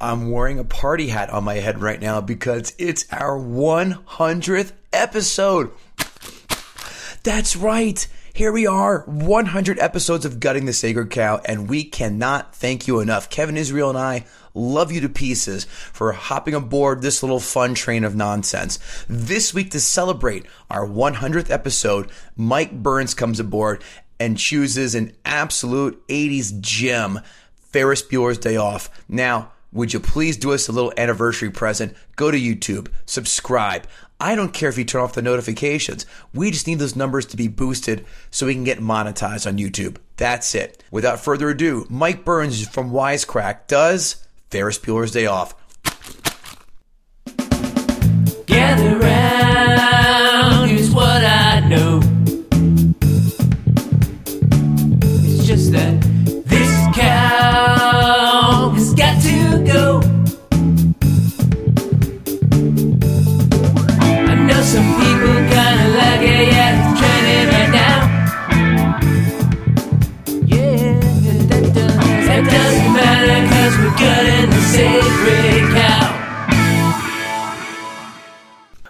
I'm wearing a party hat on my head right now because it's our 100th episode. That's right. Here we are, 100 episodes of Gutting the Sacred Cow, and we cannot thank you enough. Kevin Israel and I love you to pieces for hopping aboard this little fun train of nonsense. This week, to celebrate our 100th episode, Mike Burns comes aboard and chooses an absolute 80s gem, Ferris Bueller's Day Off. Now, would you please do us a little anniversary present? Go to YouTube, subscribe. I don't care if you turn off the notifications. We just need those numbers to be boosted so we can get monetized on YouTube. That's it. Without further ado, Mike Burns from Wisecrack does Ferris Bueller's Day Off. Gather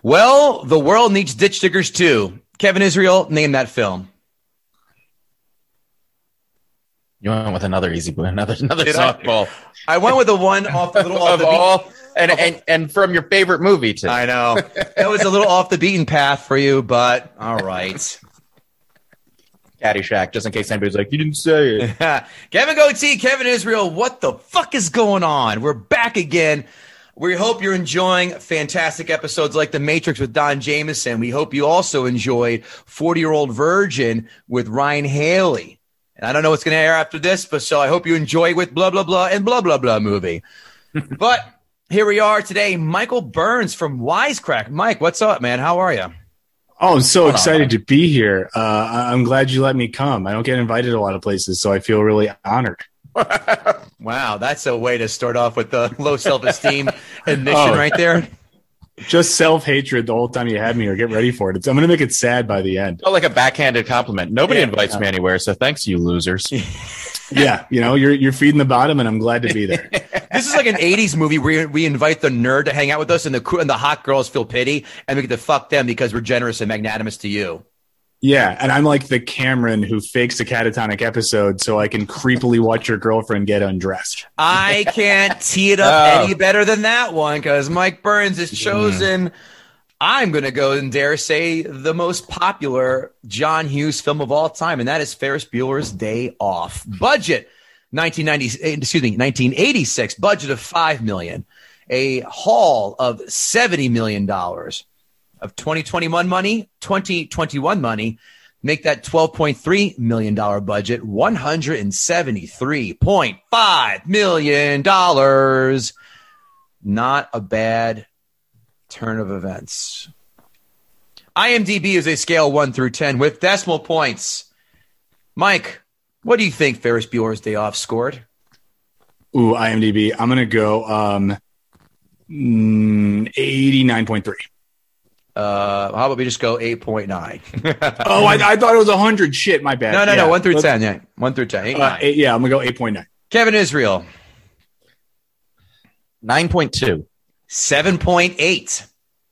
Well, the world needs ditch diggers too. Kevin Israel, name that film. You went with another easy one, another another Did I? softball I went with the one off the little off of the beat- all, and, and and from your favorite movie too. I know. that was a little off the beaten path for you, but all right. Caddyshack, just in case anybody's like, you didn't say it. Kevin Goatee, Kevin Israel, what the fuck is going on? We're back again. We hope you're enjoying fantastic episodes like The Matrix with Don Jameson. We hope you also enjoyed 40 Year Old Virgin with Ryan Haley. And I don't know what's going to air after this, but so I hope you enjoy with blah, blah, blah and blah, blah, blah movie. but here we are today. Michael Burns from Wisecrack. Mike, what's up, man? How are you? Oh, I'm so Hold on. excited to be here. Uh, I'm glad you let me come. I don't get invited a lot of places, so I feel really honored. Wow, that's a way to start off with the low self esteem admission Oh. right there. Just self hatred the whole time you had me here. Get ready for it. It's, I'm going to make it sad by the end. Felt like a backhanded compliment. Nobody Yeah. invites me anywhere, so thanks, you losers. Yeah, you know, you're you're feeding the bottom, and I'm glad to be there. This is like an '80s movie where we invite the nerd to hang out with us, and the coo- and the hot girls feel pity, and we get to fuck them because we're generous and magnanimous to you. Yeah, and I'm like the Cameron who fakes a catatonic episode so I can creepily watch your girlfriend get undressed. I can't tee it up Oh. any better than that one because Mike Burns has chosen. I'm going to go and dare say the most popular John Hughes film of all time, and that is Ferris Bueller's Day Off. Budget 1990, eh, excuse me, 1986. Budget of five million. A haul of 70 million dollars of 2021 money, 2021 money. Make that 12.3 million dollar budget 173.5 million dollars. Not a bad turn of events. IMDb is a scale 1 through 10 with decimal points. Mike, what do you think Ferris Bueller's Day Off scored? Ooh, IMDb. I'm going to go um, mm, 89.3. Uh, how about we just go 8.9? Oh, I, I thought it was 100. Shit, my bad. no, no, Yeah. no, 1 through Let's- 10. Yeah, 1 through 10. Eight, Uh, eight- yeah, I'm going to go 8.9. Kevin Israel, 9.2. 7.8.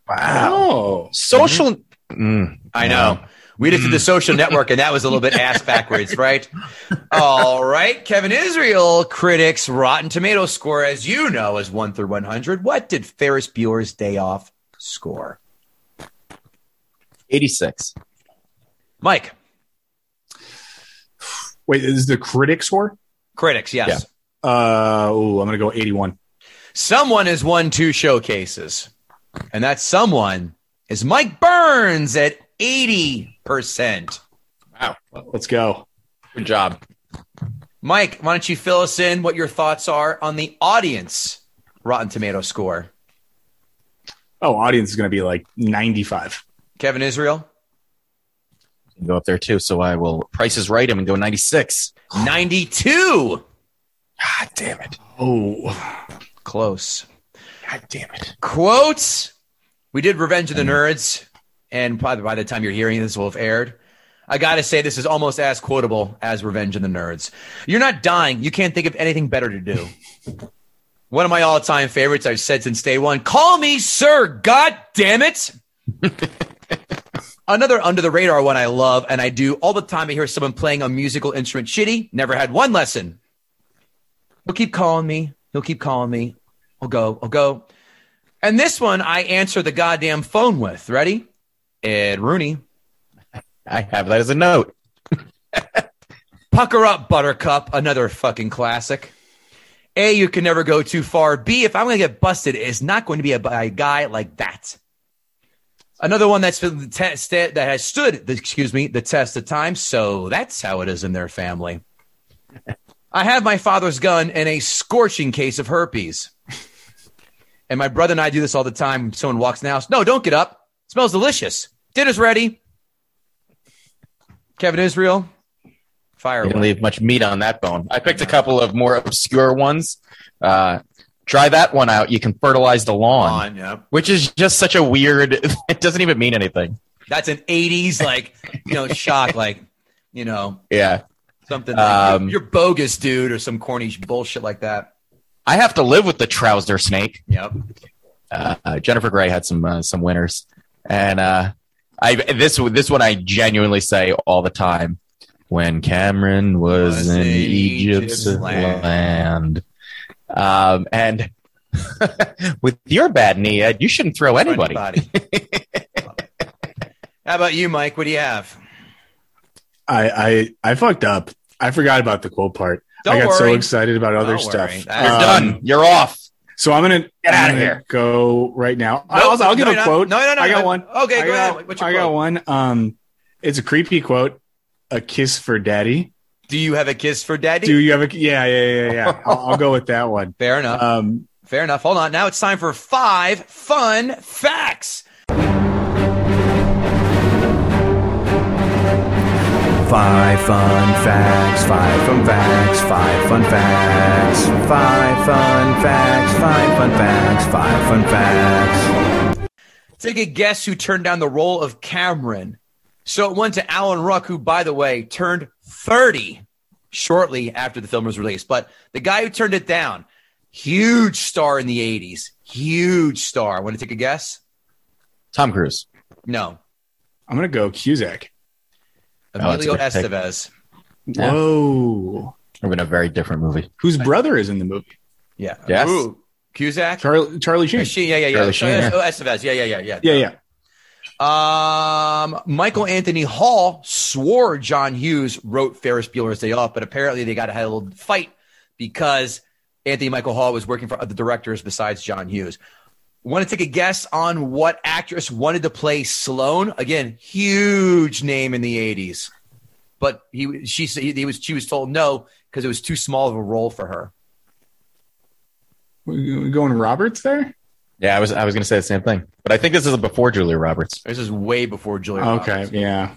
Oh. Social. Mm, I know. We just did the social network, and that was a little bit ass backwards, right? All right. Kevin Israel critics Rotten Tomato score, as you know, is 1 through 100. What did Ferris Bueller's Day Off score? 86. Mike, Wait, is the critic score? critics, yes. Uh, ooh, I'm going to go 81. Someone has won two showcases, and that someone is Mike Burns at 80%. Wow. Let's go. Good job. Mike, why don't you fill us in what your thoughts are on the audience Rotten Tomato score? Oh, audience is going to be like 95. Kevin Israel, Go up there too, so I will. Price is right. I'm gonna go 96. 92. God damn it. Oh, Close. God damn it. Quotes. We did Revenge of the mm. Nerds, and probably by the time you're hearing this will have aired. I gotta say, this is almost as quotable as Revenge of the Nerds. You're not dying. You can't think of anything better to do. One of my all-time favorites. I've said since day one. Call me sir. God damn it. Another under the radar one I love, and I do all the time. I hear someone playing a musical instrument shitty. Never had one lesson. He'll keep calling me. He'll keep calling me. I'll go. I'll go. And this one I answer the goddamn phone with. Ready? Ed Rooney. I have that as a note. Pucker up, Buttercup. Another fucking classic. A, you can never go too far. B, if I'm going to get busted, it's not going to be a, by a guy like that. Another one that's been the test that has stood, the, excuse me, the test of time. So that's how it is in their family. I have my father's gun and a scorching case of herpes. And my brother and I do this all the time. Someone walks in the house. No, don't get up. It smells delicious. Dinner's ready. Kevin Israel, fire. Didn't away. leave much meat on that bone. I picked a couple of more obscure ones. Uh, try that one out. You can fertilize the lawn, yeah. which is just such a weird. It doesn't even mean anything. That's an 80s, like, you know, shock, like, you know, Yeah, something like Um, you're, you're bogus, dude, or some corny bullshit like that. I have to live with the trouser snake. Yep. Uh, uh, Jennifer Grey had some uh, some winners, and uh, I this this one I genuinely say all the time. When Cameron was, Was in, Egypt's, Egypt's land, Um, and with your bad knee, Ed, you shouldn't throw anybody. How about you, Mike? What do you have? I, I I fucked up. I forgot about the quote part. Don't I got so excited about other Don't stuff. worry. You're Um, done. You're off. So I'm gonna Get I'm here. Go right now. Nope. I'll, I'll give No, a no, quote. no, no, no, I got no. one. Okay, I go got, ahead. What's your I got one. Um, it's a creepy quote. A kiss for daddy. Do you have a kiss for daddy? Do you have a? Yeah, yeah, yeah, yeah. I'll, I'll go with that one. Fair enough. Um, Fair enough. Hold on. Now it's time for five fun facts. Five fun facts, five fun facts, five fun facts, five fun facts, five fun facts, five fun facts. Take a guess who turned down the role of Cameron. So it went to Alan Ruck, who, by the way, turned 30 shortly after the film was released. But the guy who turned it down, huge star in the 80s, huge star. Want to take a guess? Tom Cruise. No. I'm gonna go Cusack. Oh, that's a Emilio good pick. Estevez. Yeah. Whoa. We're in a very different movie. Whose brother is in the movie? Yeah. Yes. Ooh, Cusack? Charlie Charlie Sheen. She, yeah, yeah, yeah. Charlie Sheen, oh, yeah. Oh, Estevez. Yeah, yeah, yeah, yeah. Yeah, yeah. Um, Michael Anthony Hall swore John Hughes wrote Ferris Bueller's Day Off, but apparently they got a little fight because Anthony Michael Hall was working for other directors besides John Hughes. Want to take a guess on what actress wanted to play Sloane? Again, huge name in the '80s, but he she he was she was told no because it was too small of a role for her. We going Roberts there? Yeah, I was I was going to say the same thing, but I think this is before Julia Roberts. This is way before Julia. Roberts. Okay, Roberts. yeah.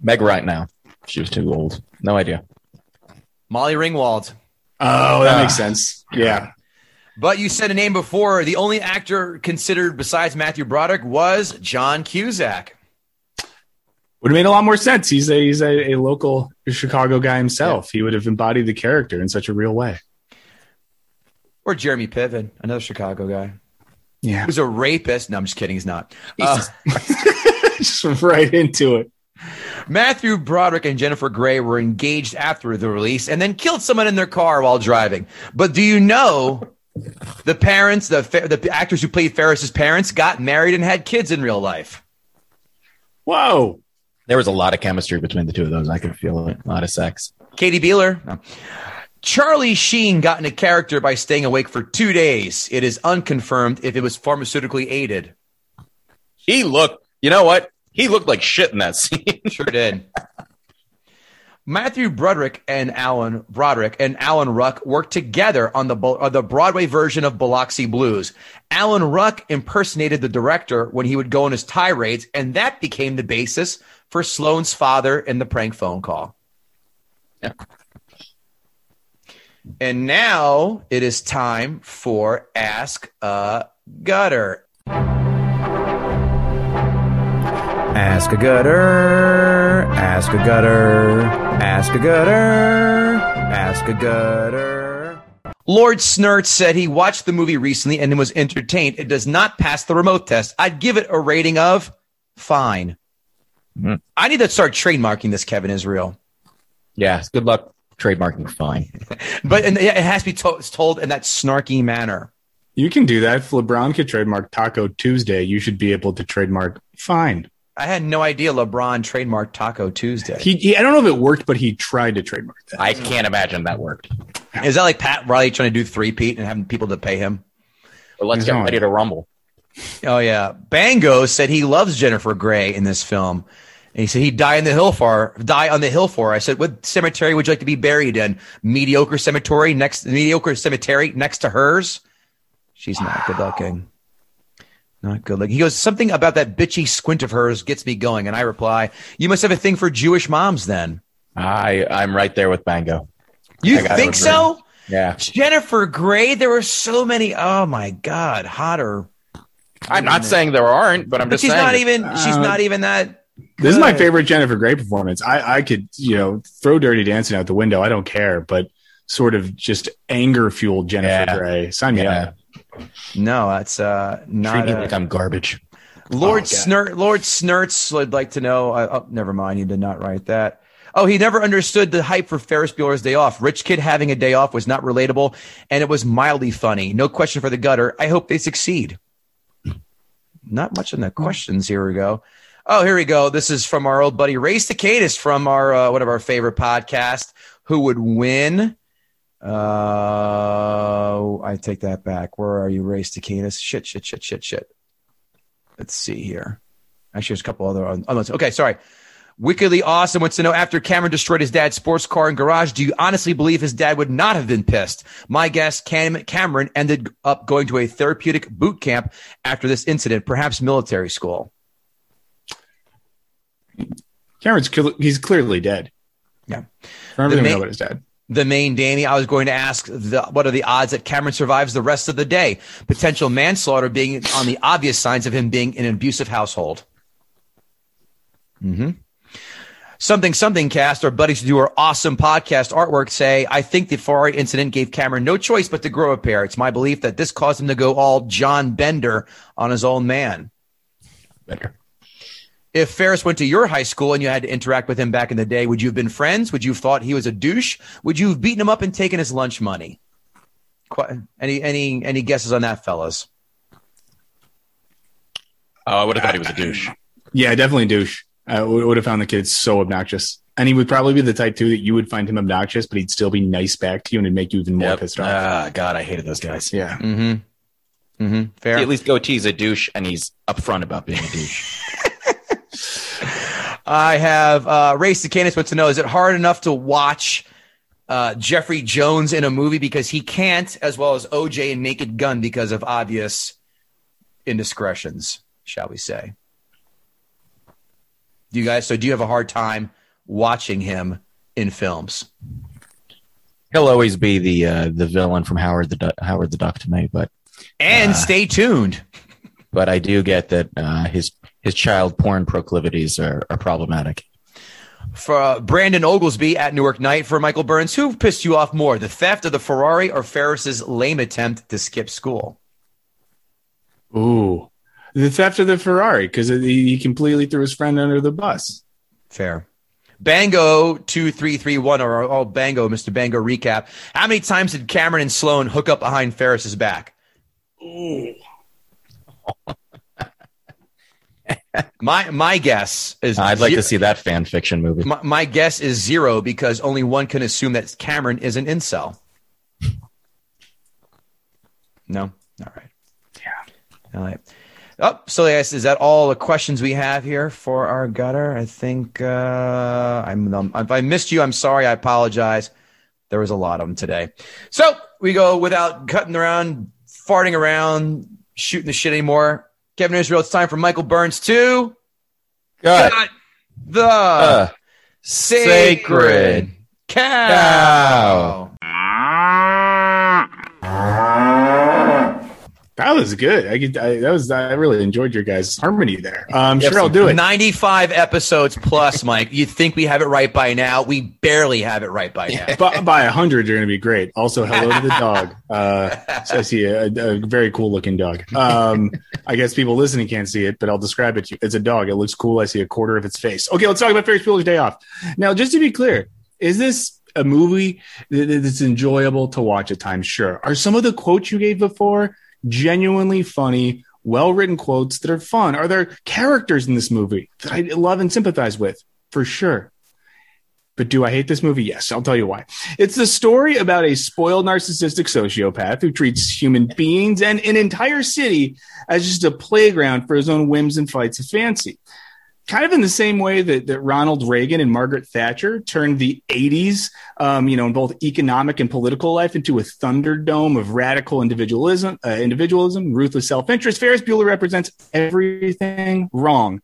Meg right now. She was too old. No idea. Molly Ringwald. Oh, that Ah. makes sense. Yeah. But you said a name before. The only actor considered besides Matthew Broderick was John Cusack. Would have made a lot more sense. He's a he's a, a local Chicago guy himself. He would have embodied the character in such a real way. Or Jeremy Piven, another Chicago guy. Yeah. Who's a rapist. No, I'm just kidding. He's not. Uh, Just right into it. Matthew Broderick and Jennifer Grey were engaged after the release and then killed someone in their car while driving. But do you know the parents, the, the actors who played Ferris's parents, got married and had kids in real life? Whoa. There was a lot of chemistry between the two of those. I could feel it. A lot of sex. Katie Beeler. No. Charlie Sheen got into character by staying awake for two days. It is unconfirmed if it was pharmaceutically aided. He looked. You know what? He looked like shit in that scene. Sure did. Matthew Broderick and Alan Broderick and Alan Ruck worked together on the uh, the Broadway version of Biloxi Blues. Alan Ruck impersonated the director when he would go on his tirades, and that became the basis for Sloane's father in the prank phone call. Yeah. And now it is time for Ask a Gutter. Ask a gutter, ask a gutter, ask a gutter, ask a gutter. Lord Snert said he watched the movie recently and was entertained. It does not pass the remote test. I'd give it a rating of fine. Mhm. I need to start trademarking this, Kevin Israel. Yeah, good luck trademarking fine. But and it has to be to- told in that snarky manner. You can do that. If LeBron could trademark Taco Tuesday, you should be able to trademark fine. I had no idea LeBron trademarked Taco Tuesday. He, he I don't know if it worked, but he tried to trademark that. I can't imagine that worked. Is that like Pat Riley trying to do three-peat and having people to pay him? But let's get ready to rumble. Oh yeah, Bango said he loves Jennifer Grey in this film. And he said he'd die in the hill for die on the hill for. her. I said, what cemetery would you like to be buried in? Mediocre cemetery next mediocre cemetery next to hers. She's not good looking. Not good looking. He goes, something about that bitchy squint of hers gets me going. And I reply, You must have a thing for Jewish moms then. I I'm right there with Bango. You I think agree. so? Yeah, Jennifer Grey, there were so many. Oh my God, hotter. I'm not saying there aren't, but I'm But just she's saying. not even. she's Uh, not even that. This is my favorite Jennifer Grey performance. I, I could, you know, throw Dirty Dancing out the window. I don't care, but sort of just anger fueled Jennifer Yeah. Grey. Sign me Yeah. up. No, that's uh, Treat not. me uh, like I'm garbage. Lord Oh, God. Snert, Lord Snerts would like to know. Uh, oh, never mind. He did not write that. Oh, he never understood the hype for Ferris Bueller's Day Off. Rich kid having a day off was not relatable, and it was mildly funny. No question for the gutter. I hope they succeed. Not much in the questions. Here we go. Oh, here we go. This is from our old buddy Ray Staccatus from our uh, one of our favorite podcasts. Who would win? Uh, I take that back. Where are you, Ray Staccatus? Shit, shit, shit, shit, shit. Let's see here. Actually, there's a couple other. No, okay, sorry. Wickedly awesome wants to know after Cameron destroyed his dad's sports car and garage, do you honestly believe his dad would not have been pissed? My guess, Cam- Cameron ended up going to a therapeutic boot camp after this incident, perhaps military school. Cameron's he's clearly dead. Yeah. I don't The even main- know about his dad. The main Danny, I was going to ask, the, what are the odds that Cameron survives the rest of the day? Potential manslaughter being on the obvious signs of him being in an abusive household. hmm Something Something Cast, our buddies who do our awesome podcast artwork, say, I think the Ferrari incident gave Cameron no choice but to grow a pair. It's my belief that this caused him to go all John Bender on his own man. Better. If Ferris went to your high school and you had to interact with him back in the day, would you have been friends? Would you have thought he was a douche? Would you have beaten him up and taken his lunch money? Qu- Any any any guesses on that, fellas? Oh, I would have thought he was a douche. Yeah, definitely a douche. I would would have found the kid so obnoxious. And he would probably be the type too that you would find him obnoxious, but he'd still be nice back to you and it'd make you even more Yep. pissed off. Ah, God, I hated those guys. yeah. Mm-hmm. Mm-hmm. Fair. At least Goatee's a douche, and he's upfront about being a douche. I have uh, Ray Staccanis wants to know: Is it hard enough to watch uh, Jeffrey Jones in a movie because he can't, as well as OJ and Naked Gun because of obvious indiscretions, shall we say? Do you guys? So, do you have a hard time watching him in films? He'll always be the uh, the villain from Howard the Du- Howard the Duck to me, but And stay tuned. but I do get that uh, his his child porn proclivities are, are problematic. For uh, Brandon Oglesby at Newark Night for Michael Burns, who pissed you off more, the theft of the Ferrari or Ferris's lame attempt to skip school? Ooh. The theft of the Ferrari because he he completely threw his friend under the bus. Fair. Bango two three three one or oh Bango Mr. Bango recap. How many times did Cameron and Sloane hook up behind Ferris's back? My my guess is I'd like ze- to see that fan fiction movie. My, my guess is zero because only one can assume that Cameron is an incel. No, all right. Yeah. All right. Oh, so yes, is that all the questions we have here for our gutter? I think uh, I'm. Um, if I missed you, I'm sorry. I apologize. There was a lot of them today. So we go without cutting around, farting around, shooting the shit anymore. Kevin Israel, it's time for Michael Burns to God, cut the uh, sacred cow. That That was good. I, could, I that was I really enjoyed your guys' harmony there. Um, sure, I'll do it. 95 episodes plus, Mike. You think we have it right by now? We barely have it right by now. By a hundred, you're going to be great. Also, hello to the dog. Uh, so I see a, a very cool looking dog. Um, I guess people listening can't see it, but I'll describe it to you. It's a dog. It looks cool. I see a quarter of its face. Okay, let's talk about Ferris Bueller's Day Off. Now, just to be clear, is this a movie that's enjoyable to watch at times? Sure. Are some of the quotes you gave before genuinely funny? Well written quotes that are fun. Are there characters in this movie that I love and sympathize with? For sure. But do I hate this movie? Yes, I'll tell you why. It's the story about a spoiled narcissistic sociopath who treats human beings and an entire city as just a playground for his own whims and flights of fancy. Kind of in the same way that, that Ronald Reagan and Margaret Thatcher turned the 80s, um, you know, in both economic and political life into a thunderdome of radical individualism, uh, individualism, ruthless self-interest. Ferris Bueller represents everything wrong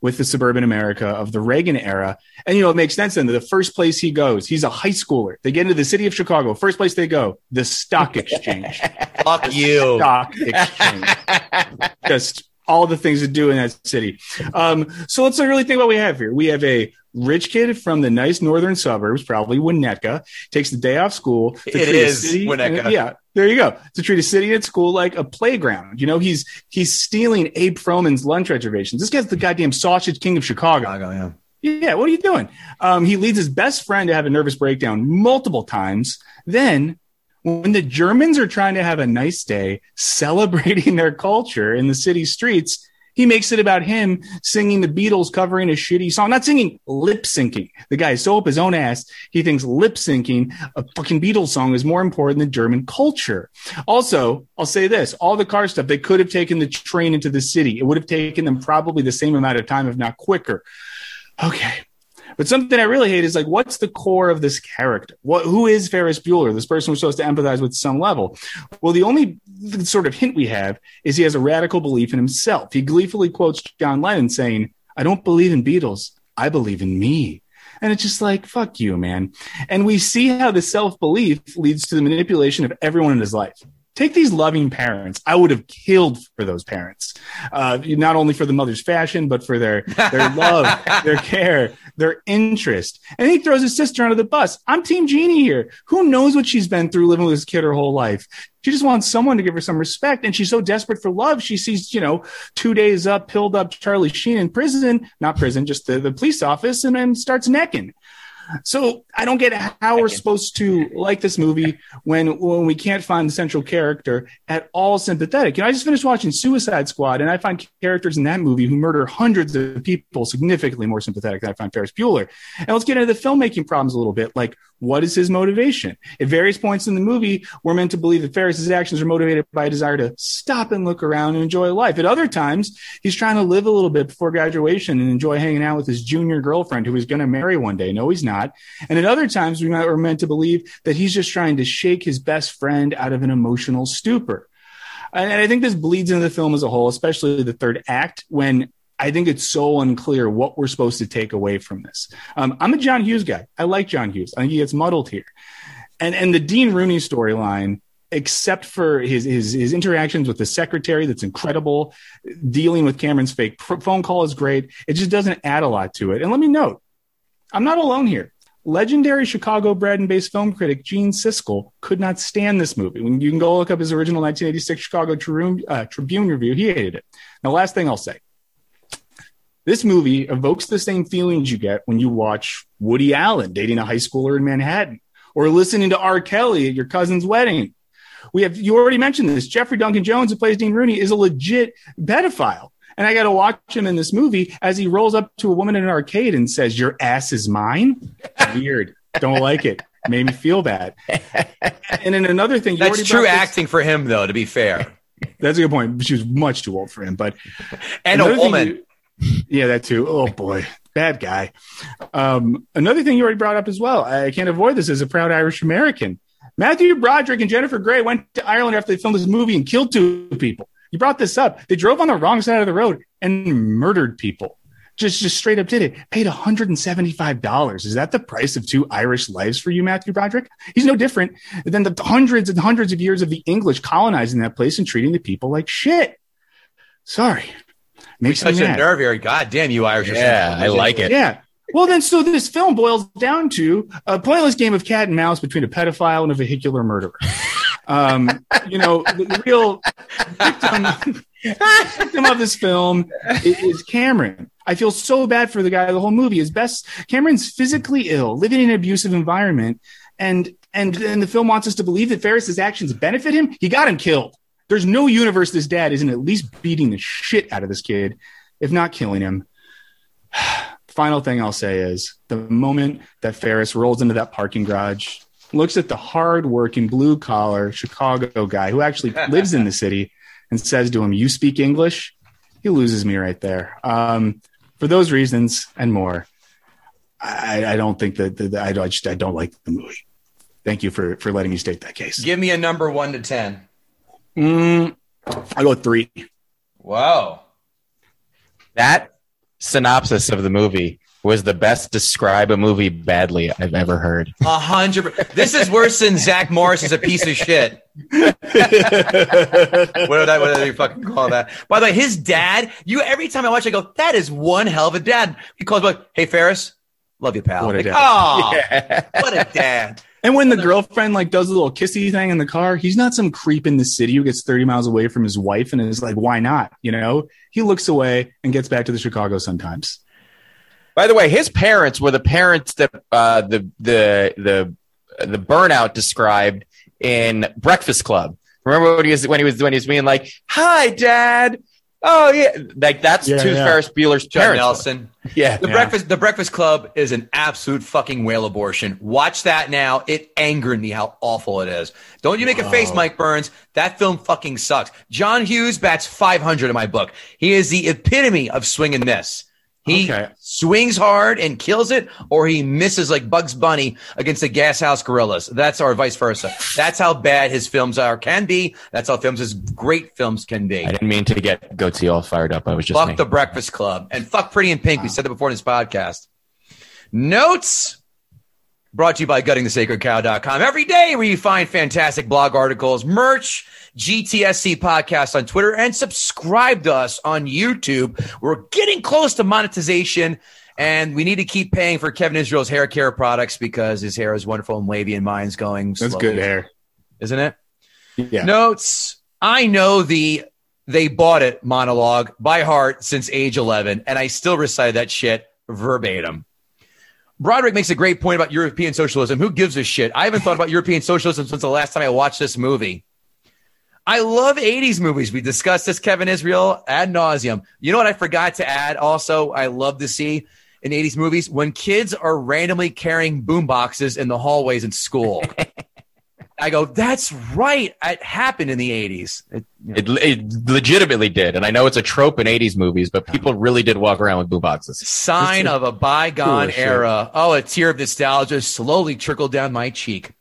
with the suburban America of the Reagan era. And, you know, it makes sense then that the first place he goes, he's a high schooler. They get into the city of Chicago. First place they go, the stock exchange. Fuck you. stock exchange. Just all the things to do in that city. Um, so let's really think about what we have here. We have a rich kid from the nice northern suburbs, probably Winnetka, takes the day off school. To It treat a is Winnetka. Yeah, there you go. To treat a city at school like a playground. You know, he's he's stealing Abe Froman's lunch reservations. This guy's the goddamn sausage king of Chicago. Chicago, yeah. Yeah, what are you doing? Um, he leads his best friend to have a nervous breakdown multiple times. Then, when the Germans are trying to have a nice day celebrating their culture in the city streets, he makes it about him singing the Beatles covering a shitty song. Not singing, lip syncing. The guy is so up his own ass, he thinks lip syncing a fucking Beatles song is more important than German culture. Also, I'll say this all the car stuff, they could have taken the train into the city. It would have taken them probably the same amount of time, if not quicker. Okay. But something I really hate is like, what's the core of this character? What, who is Ferris Bueller? This person we're supposed to empathize with some level. Well, the only sort of hint we have is he has a radical belief in himself. He gleefully quotes John Lennon saying, I don't believe in Beatles. I believe in me. And it's just like, fuck you, man. And we see how the self belief leads to the manipulation of everyone in his life. Take these loving parents. I would have killed for those parents, uh, not only for the mother's fashion, but for their their love, their care, their interest. And he throws his sister under the bus. I'm Team Jeanie here. Who knows what she's been through living with this kid her whole life? She just wants someone to give her some respect, and she's so desperate for love. She sees, you know, two days up, pilled up Charlie Sheen in prison, not prison, just the, the police office, and then starts necking. So I don't get how we're supposed to like this movie when when we can't find the central character at all sympathetic. You know, I just finished watching Suicide Squad, and I find characters in that movie who murder hundreds of people significantly more sympathetic than I find Ferris Bueller. And let's get into the filmmaking problems a little bit. Like, what is his motivation? At various points in the movie, we're meant to believe that Ferris's actions are motivated by a desire to stop and look around and enjoy life. At other times, he's trying to live a little bit before graduation and enjoy hanging out with his junior girlfriend who he's going to marry one day. No, he's not. And at other times, we might, we're meant to believe that he's just trying to shake his best friend out of an emotional stupor. And I think this bleeds into the film as a whole, especially the third act, when I think it's so unclear what we're supposed to take away from this. Um, I'm a John Hughes guy. I like John Hughes. I think he gets muddled here. And and the Dean Rooney storyline, except for his, his his interactions with the secretary, that's incredible. Dealing with Cameron's fake pr- phone call is great. It just doesn't add a lot to it. And let me note, I'm not alone here. Legendary Chicago bred and based film critic Gene Siskel could not stand this movie. When you can go look up his original 1986 Chicago Tribune, uh, Tribune review, he hated it. Now, last thing I'll say this movie evokes the same feelings you get when you watch Woody Allen dating a high schooler in Manhattan or listening to R. Kelly at your cousin's wedding. We have, you already mentioned this. Jeffrey Duncan Jones, who plays Dean Rooney, is a legit pedophile. And I got to watch him in this movie as he rolls up to a woman in an arcade and says, Your ass is mine. Weird. Don't like it. Made me feel bad. And then another thing, you That's true this- acting for him, though, to be fair. That's a good point. She was much too old for him, but And a woman. you- yeah, that too. Oh boy, bad guy. Um, another thing you already brought up as well. I can't avoid this as a proud Irish American. Matthew Broderick and Jennifer Grey went to Ireland after they filmed this movie and killed two people. You brought this up. They drove on the wrong side of the road and murdered people. just just straight up did it. Paid $175. Is that the price of two Irish lives for you, Matthew Broderick? He's no different than the hundreds and hundreds of years of the English colonizing that place and treating the people like shit. Sorry. Makes me Such a mad. nerve here. God damn you, Irish. Yeah, I like it. Yeah. Well, then, so this film boils down to a pointless game of cat and mouse between a pedophile and a vehicular murderer. Um, you know, the, the real victim, victim of this film is Cameron. I feel so bad for the guy. The whole movie is best. Cameron's physically ill, living in an abusive environment, and and and the film wants us to believe that Ferris's actions benefit him. He got him killed. There's no universe this dad isn't at least beating the shit out of this kid, if not killing him. Final thing I'll say is the moment that Ferris rolls into that parking garage, looks at the hard-working blue collar Chicago guy who actually lives in the city, and says to him, "You speak English." He loses me right there. Um, for those reasons and more, I, I don't think that, that I, I just I don't like the movie. Thank you for for letting me state that case. Give me a number one to ten. Mm, I go with three. Wow. That synopsis of the movie was the best describe a movie badly I've ever heard. A hundred. This is worse than Zach Morris is a piece of shit. what did I? What did you fucking call that? By the way, his dad. You every time I watch, I go, "That is one hell of a dad." He calls me like, "Hey Ferris, love you, pal." What a Like, dad. Oh, what a dad. And when the girlfriend like does a little kissy thing in the car, he's not some creep in the city who gets 30 miles away from his wife and is like, why not? You know, he looks away and gets back to the Chicago sometimes. By the way, his parents were the parents that uh, the the the the burnout described in Breakfast Club. Remember when he was when he was when he was being like, "Hi, Dad." Oh yeah, like that's Yeah, two yeah. Ferris Bueller's John parents. Nelson. Yeah, The Yeah. breakfast the Breakfast Club is an absolute fucking whale abortion. Watch that now. It angered me how awful it is. Don't you make a face, Mike Burns. That film fucking sucks. John Hughes bats 500 in my book. He is the epitome of swinging this. He Okay. swings hard and kills it, or he misses like Bugs Bunny against the Gas House Gorillas. That's or vice versa. That's how bad his films are can be. That's how films his great films can be. I didn't mean to get goatee all fired up. I was just Fuck me. the Breakfast Club and fuck Pretty in Pink. We said that before in this podcast. Notes brought to you by guttingthesacredcow.com. Every day where you find fantastic blog articles, merch, GTSC podcast on Twitter, and subscribe to us on YouTube. We're getting close to monetization. And we need to keep paying for Kevin Israel's hair care products because his hair is wonderful and wavy and mine's going That's slowly, good hair. isn't it? Yeah. Notes. I know the they bought it monologue by heart since age 11, and I still recite that shit verbatim. Broderick makes a great point about European socialism. Who gives a shit? I haven't thought about European socialism since the last time I watched this movie. I love 80s movies. We discussed this, Kevin Israel, ad nauseum. You know what I forgot to add also? I love to see in 80s movies when kids are randomly carrying boom boxes in the hallways in school. I go, that's right. It happened in the 80s. It- It, it legitimately did, and I know it's a trope in '80s movies, but people really did walk around with boomboxes. sign of a bygone Cool shit. era. Oh, a tear of nostalgia slowly trickled down my cheek.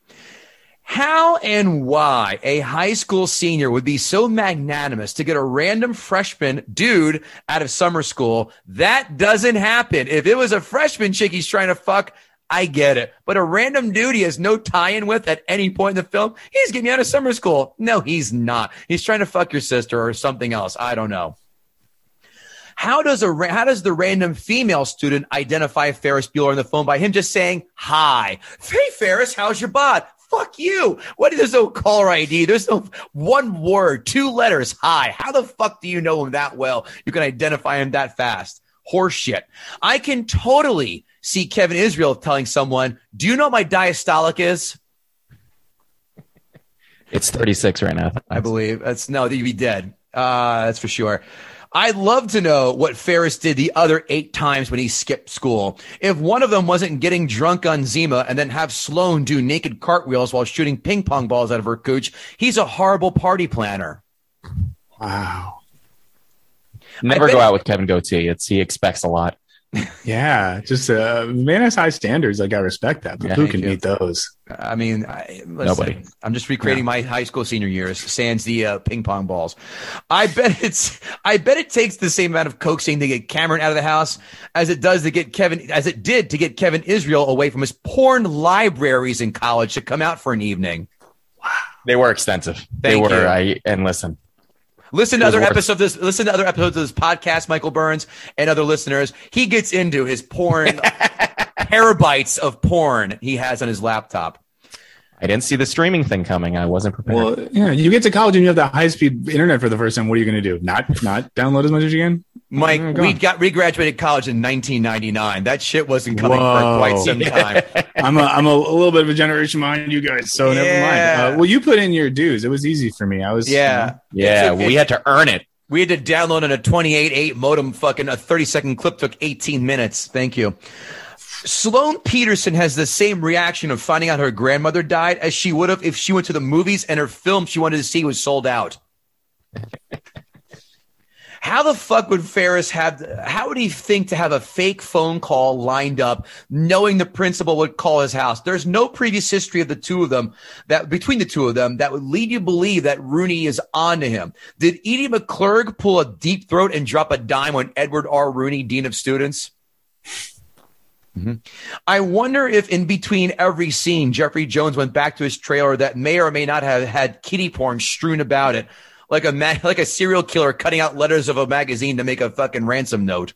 How and why a high school senior would be so magnanimous to get a random freshman dude out of summer school, that doesn't happen. If it was a freshman chick he's trying to fuck, I get it. But a random dude he has no tie in with at any point in the film, he's getting out of summer school. No, he's not. He's trying to fuck your sister or something else. I don't know. How does a how does the random female student identify Ferris Bueller on the phone by him just saying hi? Hey Ferris, how's your bod? Fuck you. What? There's no caller ID. There's no one word, two letters. Hi. How the fuck do you know him that well? You can identify him that fast. Horseshit. I can totally see Kevin Israel telling someone, "Do you know what my diastolic is?" It's 36 right now. I believe that's no, you'd be dead. Uh, that's for sure. I'd love to know what Ferris did the other eight times when he skipped school. If one of them wasn't getting drunk on Zima and then have Sloane do naked cartwheels while shooting ping pong balls out of her cooch, he's a horrible party planner. Wow. Never I go out with Kevin Goatee. It's he expects a lot. Yeah, just uh, man has high standards. Like I respect that, but Yeah, who can you. meet those? I mean, I, listen, Nobody. I'm just recreating my high school senior years, sans the uh, ping pong balls. I bet it's. I bet it takes the same amount of coaxing to get Cameron out of the house as it does to get Kevin, as it did to get Kevin Israel away from his porn libraries in college to come out for an evening. Wow. They were extensive. they were. you. I and listen. Listen to other worth- episodes of this. Listen to other episodes of this podcast, Michael Burns and other listeners. He gets into his porn, terabytes of porn he has on his laptop. I didn't see the streaming thing coming. I wasn't prepared. Well, yeah, you get to college and you have the high speed internet for the first time. What are you going to do? Not not download as much as you can? Mike, Oh, we got we graduated college in 1999. That shit wasn't coming for quite some time. I'm a I'm a, a little bit of a generation behind you guys, so never mind. Uh, well, you put in your dues. It was easy for me. I was Yeah, yeah, It's a- we had to earn it. we had to download on a 28.8 modem. Fucking a 30 second clip took 18 minutes. Thank you. Sloane Peterson has the same reaction of finding out her grandmother died as she would have if she went to the movies and her film she wanted to see was sold out. How the fuck would Ferris have? How would he think to have a fake phone call lined up, knowing the principal would call his house? There's no previous history of the two of them that between the two of them that would lead you to believe that Rooney is on to him. Did Edie McClurg pull a deep throat and drop a dime on Edward R. Rooney, dean of students? Mhm. I wonder if in between every scene, Jeffrey Jones went back to his trailer that may or may not have had kitty porn strewn about it, like a ma- like a serial killer cutting out letters of a magazine to make a fucking ransom note.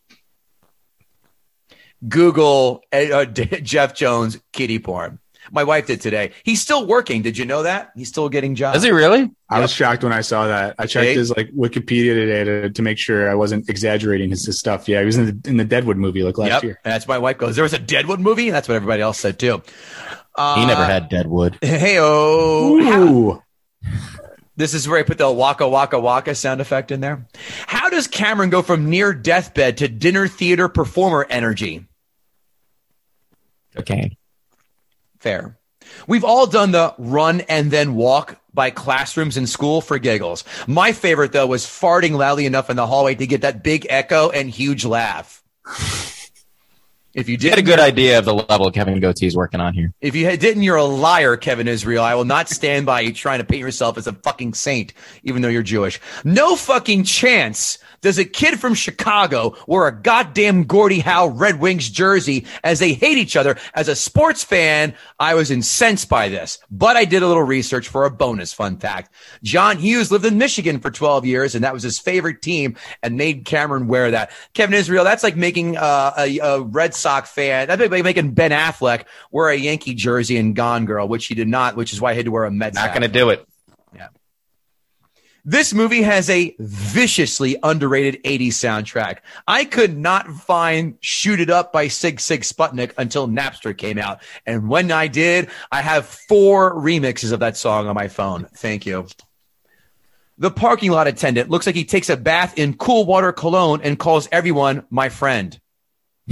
Google uh, Jeff Jones kitty porn. My wife did today. He's still working. Did you know that? He's still getting jobs. Is he really? I was shocked when I saw that. I checked Hey. his like Wikipedia today to, to make sure I wasn't exaggerating his, his stuff. Yeah, he was in the in the Deadwood movie like last Yep. year. And that's my wife goes. There was a Deadwood movie. That's what everybody else said too. Uh, He never had Deadwood. Hey oh. This is where I put the waka waka waka sound effect in there. How does Cameron go from near deathbed to dinner theater performer energy? Okay. Fair. We've all done the run and then walk by classrooms in school for giggles. My favorite though was farting loudly enough in the hallway to get that big echo and huge laugh. If you did a good idea of the level Kevin Goatee's working on here. If you didn't, you're a liar, Kevin Israel. I will not stand by you trying to paint yourself as a fucking saint, even though you're Jewish. No fucking chance does a kid from Chicago wear a goddamn Gordie Howe Red Wings jersey as they hate each other. As a sports fan, I was incensed by this, but I did a little research for a bonus fun fact. John Hughes lived in Michigan for 12 years, and that was his favorite team and made Cameron wear that. Kevin Israel, that's like making uh, a, a Red Sox fan, that'd be like making Ben Affleck wear a Yankee jersey in Gone Girl, which he did not, which is why he had to wear a Mets Not going to do it. This movie has a viciously underrated 80s soundtrack. I could not find Shoot It Up by Sigue Sigue Sputnik until Napster came out. And when I did, I have four remixes of that song on my phone. Thank you. The parking lot attendant looks like he takes a bath in cool water cologne and calls everyone my friend.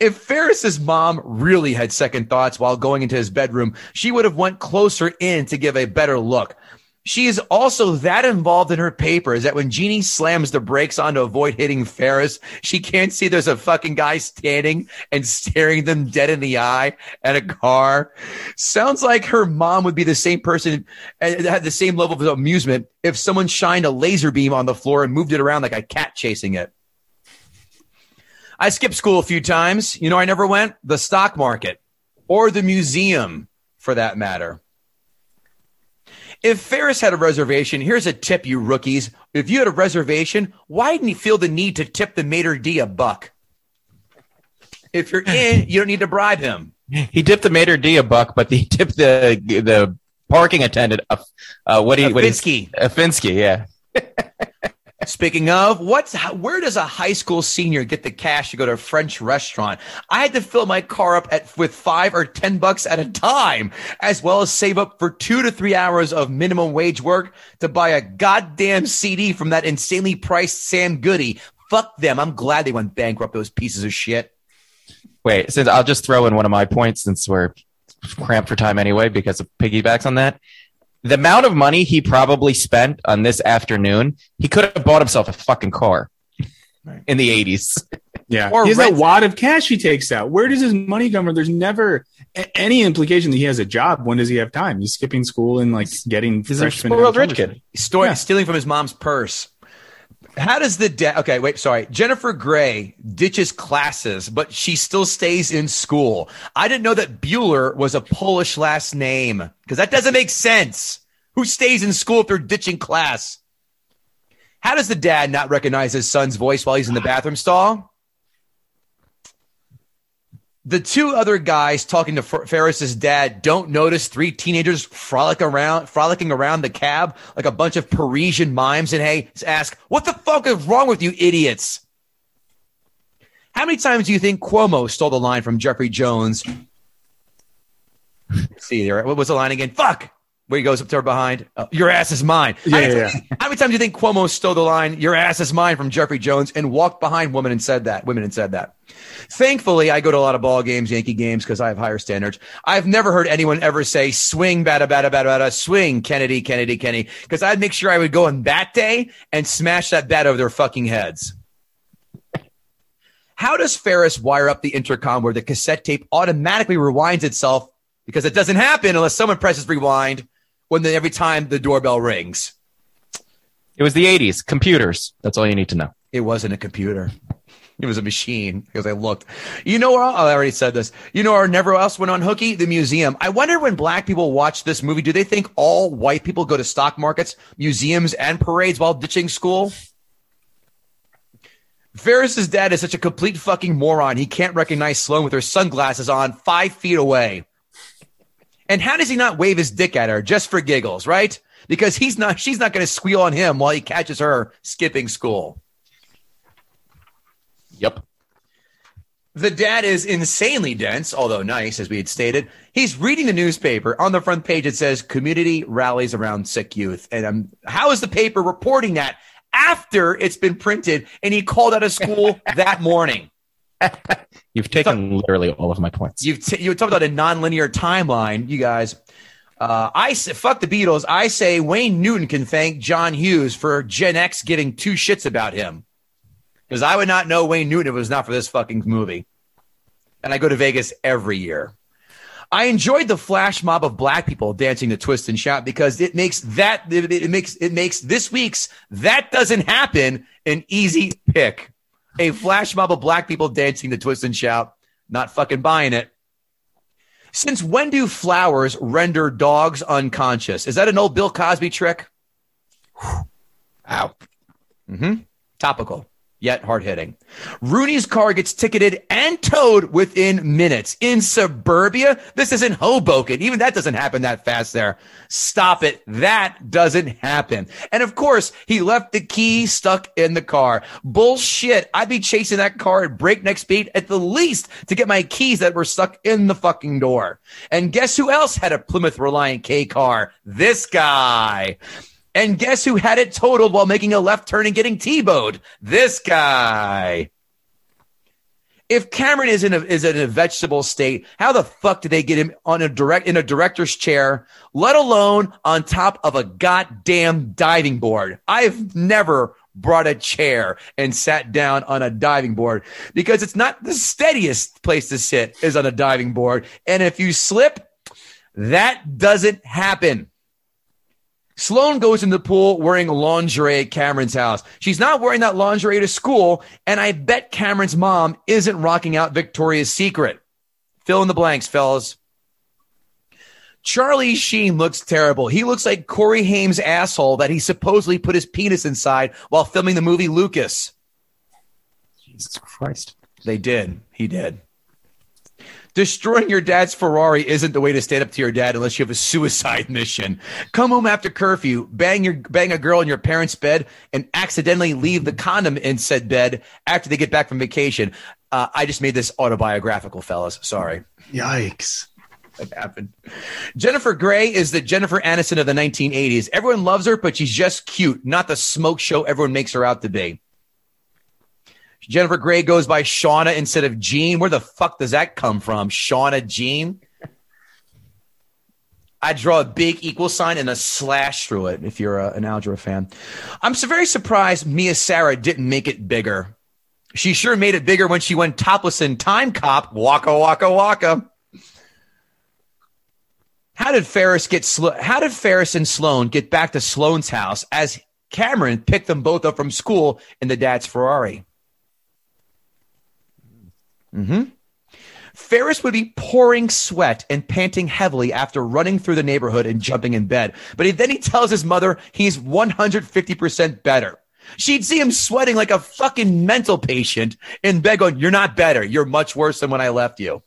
If Ferris's mom really had second thoughts while going into his bedroom, she would have went closer in to give a better look. She is also that involved in her papers that when Jeanie slams the brakes on to avoid hitting Ferris, she can't see there's a fucking guy standing and staring them dead in the eye at a car. Sounds like her mom would be the same person eh, and had the same level of amusement if someone shined a laser beam on the floor and moved it around like a cat chasing it. I skipped school a few times. You know, I never went the stock market or the museum for that matter. If Ferris had a reservation, here's a tip, you rookies. If you had a reservation, why didn't he feel the need to tip the maitre d a buck? If you're in, you don't need to bribe him. He tipped the maitre d a buck, but he tipped the the parking attendant a uh, what he what he Finsky. a Finsky, yeah. Speaking of, what's where does a high school senior get the cash to go to a French restaurant? I had to fill my car up at with five or ten bucks at a time, as well as save up for two to three hours of minimum wage work to buy a goddamn CD from that insanely priced Sam Goody. Fuck them. I'm glad they went bankrupt. Those pieces of shit. Wait, since I'll just throw in one of my points since we're cramped for time anyway because of piggybacks on that. The amount of money he probably spent on this afternoon, he could have bought himself a fucking car Right. in the 80s. Yeah. Or he has rent- that wad of cash he takes out. Where does his money come from? There's never a- any implication that he has a job. When does he have time? He's skipping school and like getting He's a spoiled rich college. kid. Story Yeah. stealing from his mom's purse. How does the dad? Okay, wait, sorry. Jennifer Grey ditches classes, but she still stays in school. I didn't know that Bueller was a Polish last name because that doesn't make sense. Who stays in school if they're ditching class? How does the dad not recognize his son's voice while he's in the bathroom stall? The two other guys talking to Fer- Ferris's dad don't notice three teenagers frolic around, frolicking around the cab like a bunch of Parisian mimes, and hey, ask, "What the fuck is wrong with you, idiots?" How many times do you think Cuomo stole the line from Jeffrey Jones? See there, what was the line again? Fuck. Where he goes up to her behind. Oh, your ass is mine. how, Yeah, many yeah, times, how many times do you think Cuomo stole the line? Your ass is mine from Jeffrey Jones and walked behind women and said that. Women and said that. Thankfully, I go to a lot of ball games, Yankee games, because I have higher standards. I've never heard anyone ever say swing, bada, bada, bada, bada, swing, Kennedy, Kennedy, Kennedy, because I'd make sure I would go on that day and smash that bat over their fucking heads. How does Ferris wire up the intercom where the cassette tape automatically rewinds itself? Because it doesn't happen unless someone presses rewind when the, every time the doorbell rings. It was the 80s. Computers. That's all you need to know. It wasn't a computer. It was a machine because I looked. You know where I already said this. You know where never else went on hooky? The museum. I wonder when black people watch this movie, do they think all white people go to stock markets, museums, and parades while ditching school? Ferris's dad is such a complete fucking moron. He can't recognize Sloane with her sunglasses on five feet away. And how does he not wave his dick at her just for giggles, right? Because he's not, she's not going to squeal on him while he catches her skipping school. Yep. The dad is insanely dense, although nice, as we had stated. He's reading the newspaper. On the front page, it says community rallies around sick youth. And um, how is the paper reporting that after it's been printed and he called out of school that morning? You've taken literally all of my points. You've t- you talked about a nonlinear timeline, you guys. Uh, I say, fuck the Beatles. I say Wayne Newton can thank John Hughes for Gen X giving two shits about him. Because I would not know Wayne Newton if it was not for this fucking movie. And I go to Vegas every year. I enjoyed the flash mob of black people dancing to twist and shout because it makes that it, it makes it makes this week's that doesn't happen an easy pick. A flash mob of black people dancing to twist and shout. Not fucking buying it. Since when do flowers render dogs unconscious? Is that an old Bill Cosby trick? Ow. Mm-hmm. Topical, yet hard hitting. Rooney's car gets ticketed and towed within minutes. In suburbia, this isn't Hoboken. Even that doesn't happen that fast there. Stop it. That doesn't happen. And of course, he left the key stuck in the car. Bullshit. I'd be chasing that car at breakneck speed at the least to get my keys that were stuck in the fucking door. And guess who else had a Plymouth Reliant K car? This guy. And guess who had it totaled while making a left turn and getting T-bowed? This guy. If Cameron is in a is in a vegetable state, how the fuck did they get him on a direct in a director's chair, let alone on top of a goddamn diving board? I've never brought a chair and sat down on a diving board because it's not the steadiest place to sit is on a diving board. And if you slip, that doesn't happen. Sloane goes in the pool wearing lingerie at Cameron's house. She's not wearing that lingerie to school, and I bet Cameron's mom isn't rocking out Victoria's Secret. Fill in the blanks, fellas. Charlie Sheen looks terrible. He looks like Corey Haim's asshole that he supposedly put his penis inside while filming the movie Lucas. Jesus Christ. They did. He did. Destroying your dad's Ferrari isn't the way to stand up to your dad unless you have a suicide mission. Come home after curfew, bang your bang a girl in your parents' bed, and accidentally leave the condom in said bed after they get back from vacation. Uh, I just made this autobiographical, fellas. Sorry, Yikes. that happened. Jennifer Grey is the Jennifer Aniston of the 1980s. Everyone loves her, but she's just cute, not the smoke show everyone makes her out to be. Jennifer Grey goes by Shauna instead of Jean. Where the fuck does that come from? Shauna Jean? I draw a big equal sign and a slash through it if you're a, an algebra fan. I'm so very surprised Mia Sara didn't make it bigger. She sure made it bigger when she went topless in Timecop. Waka waka waka. How did Ferris get Slo- How did Ferris and Sloane get back to Sloane's house as Cameron picked them both up from school in the dad's Ferrari? Hmm Ferris would be pouring sweat and panting heavily after running through the neighborhood and jumping in bed. But he, then he tells his mother he's 150% better. She'd see him sweating like a fucking mental patient in bed going, You're not better. You're much worse than when I left you.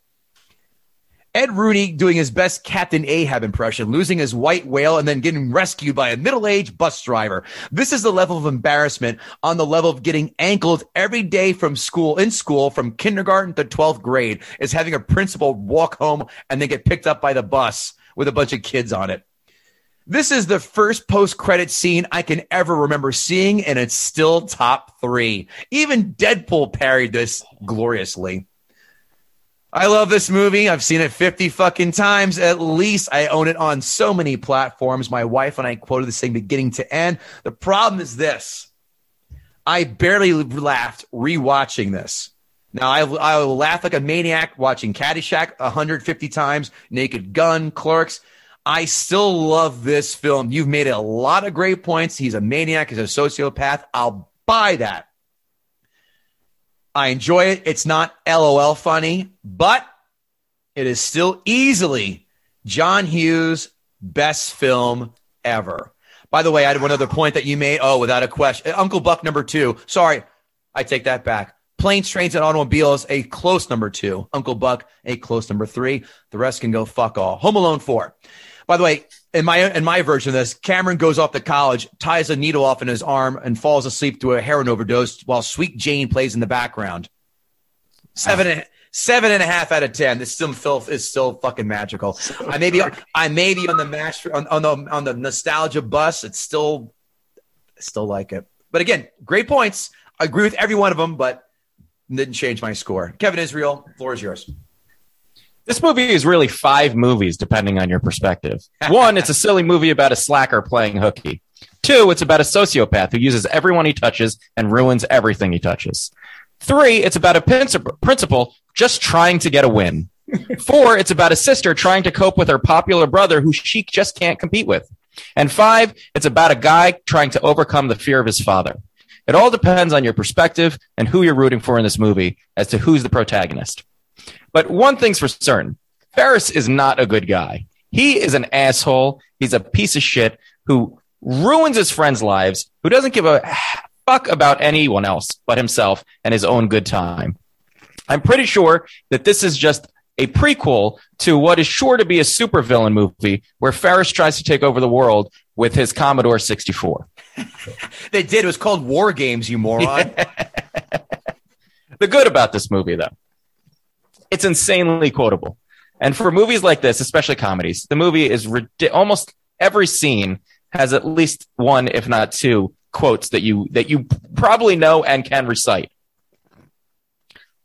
Ed Rooney doing his best Captain Ahab impression, losing his white whale and then getting rescued by a middle-aged bus driver. This is the level of embarrassment on the level of getting ankled every day from school, in school, from kindergarten to 12th grade, is having a principal walk home and then get picked up by the bus with a bunch of kids on it. This is the first post-credit scene I can ever remember seeing, and it's still top three. Even Deadpool parried this gloriously. I love this movie. I've seen it 50 fucking times at least. I own it on so many platforms. My wife and I quoted this thing beginning to end. The problem is this I barely laughed rewatching this. Now, I, I will laugh like a maniac watching Caddyshack 150 times, Naked Gun, Clerks. I still love this film. You've made a lot of great points. He's a maniac, he's a sociopath. I'll buy that. I enjoy it. It's not LOL funny, but it is still easily John Hughes' best film ever. By the way, I had one other point that you made. Oh, without a question. Uh, Uncle Buck number two. Sorry, I take that back. Planes, Trains, and Automobiles, a close number two. Uncle Buck, a close number three. The rest can go fuck all. Home Alone 4. By the way, in my in my version of this, Cameron goes off to college, ties a needle off in his arm, and falls asleep to a heroin overdose while Sweet Jane plays in the background. Seven and seven and a half out of ten. This still filth is still fucking magical. I may be I may be on the master on, on the on the nostalgia bus. It's still still like it. But again, great points. I agree with every one of them, but didn't change my score. Kevin Israel, floor is yours. This movie is really five movies, depending on your perspective. One, it's a silly movie about a slacker playing hooky. Two, it's about a sociopath who uses everyone he touches and ruins everything he touches. Three, it's about a princip- principal just trying to get a win. Four, it's about a sister trying to cope with her popular brother who she just can't compete with. And five, it's about a guy trying to overcome the fear of his father. It all depends on your perspective and who you're rooting for in this movie as to who's the protagonist. But one thing's for certain Ferris is not a good guy. He is an asshole. He's a piece of shit who ruins his friends' lives, who doesn't give a fuck about anyone else but himself and his own good time. I'm pretty sure that this is just a prequel to what is sure to be a supervillain movie where Ferris tries to take over the world with his Commodore 64. They did. It was called War Games, you moron. The good about this movie, though, it's insanely quotable. And for movies like this, especially comedies, the movie is ridi- almost every scene has at least one, if not two, quotes that you that you probably know and can recite.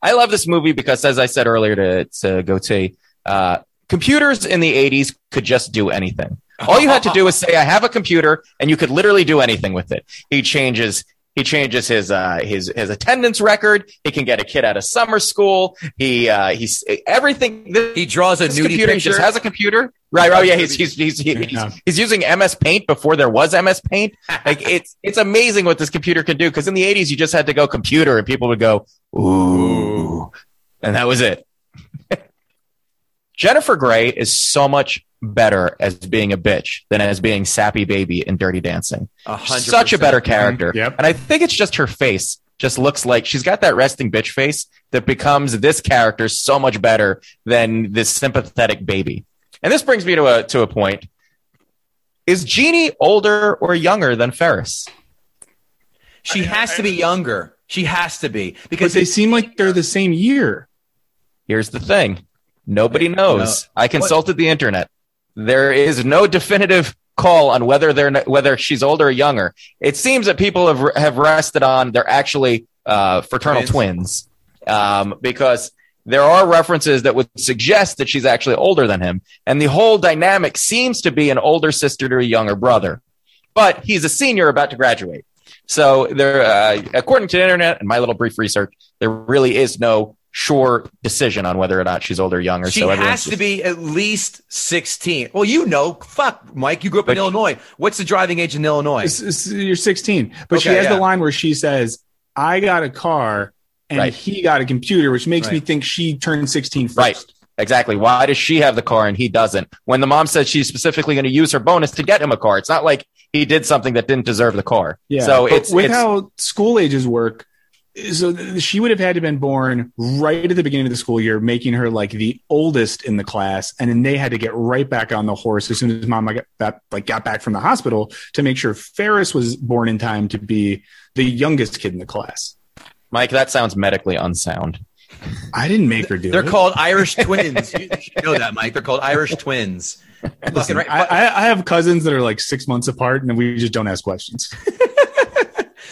I love this movie because, as I said earlier to, to Goatee, uh, computers in the 80s could just do anything. All you had to do was say, I have a computer, and you could literally do anything with it. He changes. He changes his uh, his his attendance record. He can get a kid out of summer school. He uh, he's everything. This, he draws a new nudie computer he picture. just has a computer. Right, right. Yeah, he's he's he's, he's, Yeah. he's using MS Paint before there was MS Paint. Like it's it's amazing what this computer can do. Because in the 80s, you just had to go computer, and people would go ooh, and that was it. Jennifer Grey is so much better as being a bitch than as being sappy baby in Dirty Dancing. A hundred Such a better character. Yep. And I think it's just her face just looks like she's got that resting bitch face that becomes this character so much better than this sympathetic baby. And this brings me to a to a point. Is Jeanie older or younger than Ferris? She has to be younger. She has to be But because they seem like they're the same year. Here's the thing. Nobody knows. I consulted the internet. There is no definitive call on whether they're whether she's older or younger. It seems that people have have rested on they're actually uh, fraternal twins, um, because there are references that would suggest that she's actually older than him, and the whole dynamic seems to be an older sister to a younger brother. But he's a senior about to graduate. So there, uh, according to the internet and my little brief research, there really is no sure decision on whether or not she's old or young. Or She so everyone's has to be at least 16. Well, you know, fuck, Mike, you grew up in But- Illinois. What's the driving age in Illinois? It's- it's- you're 16, but she has yeah. the line where she says, "I got a car." And Right. he got a computer, which makes me think she turned 16 first. Right. Exactly. Why does she have the car and he doesn't? When the mom says she's specifically going to use her bonus to get him a car, it's not like he did something that didn't deserve the car. Yeah. So But it's, with it's how school ages work. So she would have had to been born right at the beginning of the school year, making her like the oldest in the class, and then they had to get right back on the horse as soon as mom got back, like got back from the hospital to make sure Ferris was born in time to be the youngest kid in the class. Mike. That sounds medically unsound. I didn't make her do it. They're it. called Irish twins. You should know that, Mike. They're called Irish twins. Listen, right. I, I I have cousins that are like six months apart, and we just don't ask questions.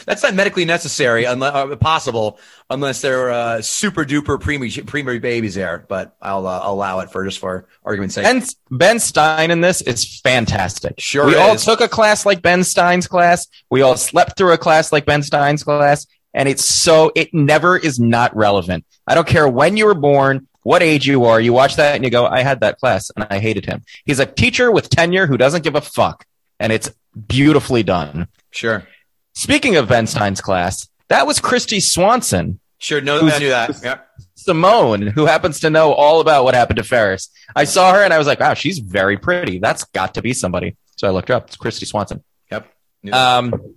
That's not medically necessary, unless uh, possible, unless they're uh, super duper preemie preemie babies there. But I'll uh, allow it for just for argument's sake. Ben, ben Stein in this is fantastic. Sure We all took a class like Ben Stein's class. We all slept through a class like Ben Stein's class. And it's so, it never is not relevant. I don't care when you were born, what age you are. You watch that and you go, I had that class and I hated him. He's a teacher with tenure who doesn't give a fuck. And it's beautifully done. sure, Speaking of Ben Stein's class, that was Kristy Swanson, sure. No, I knew that. Yep. Simone, who happens to know all about what happened to Ferris. I saw her and I was like, wow, she's very pretty. That's got to be somebody. So I looked her up. It's Kristy Swanson. Yep. Um,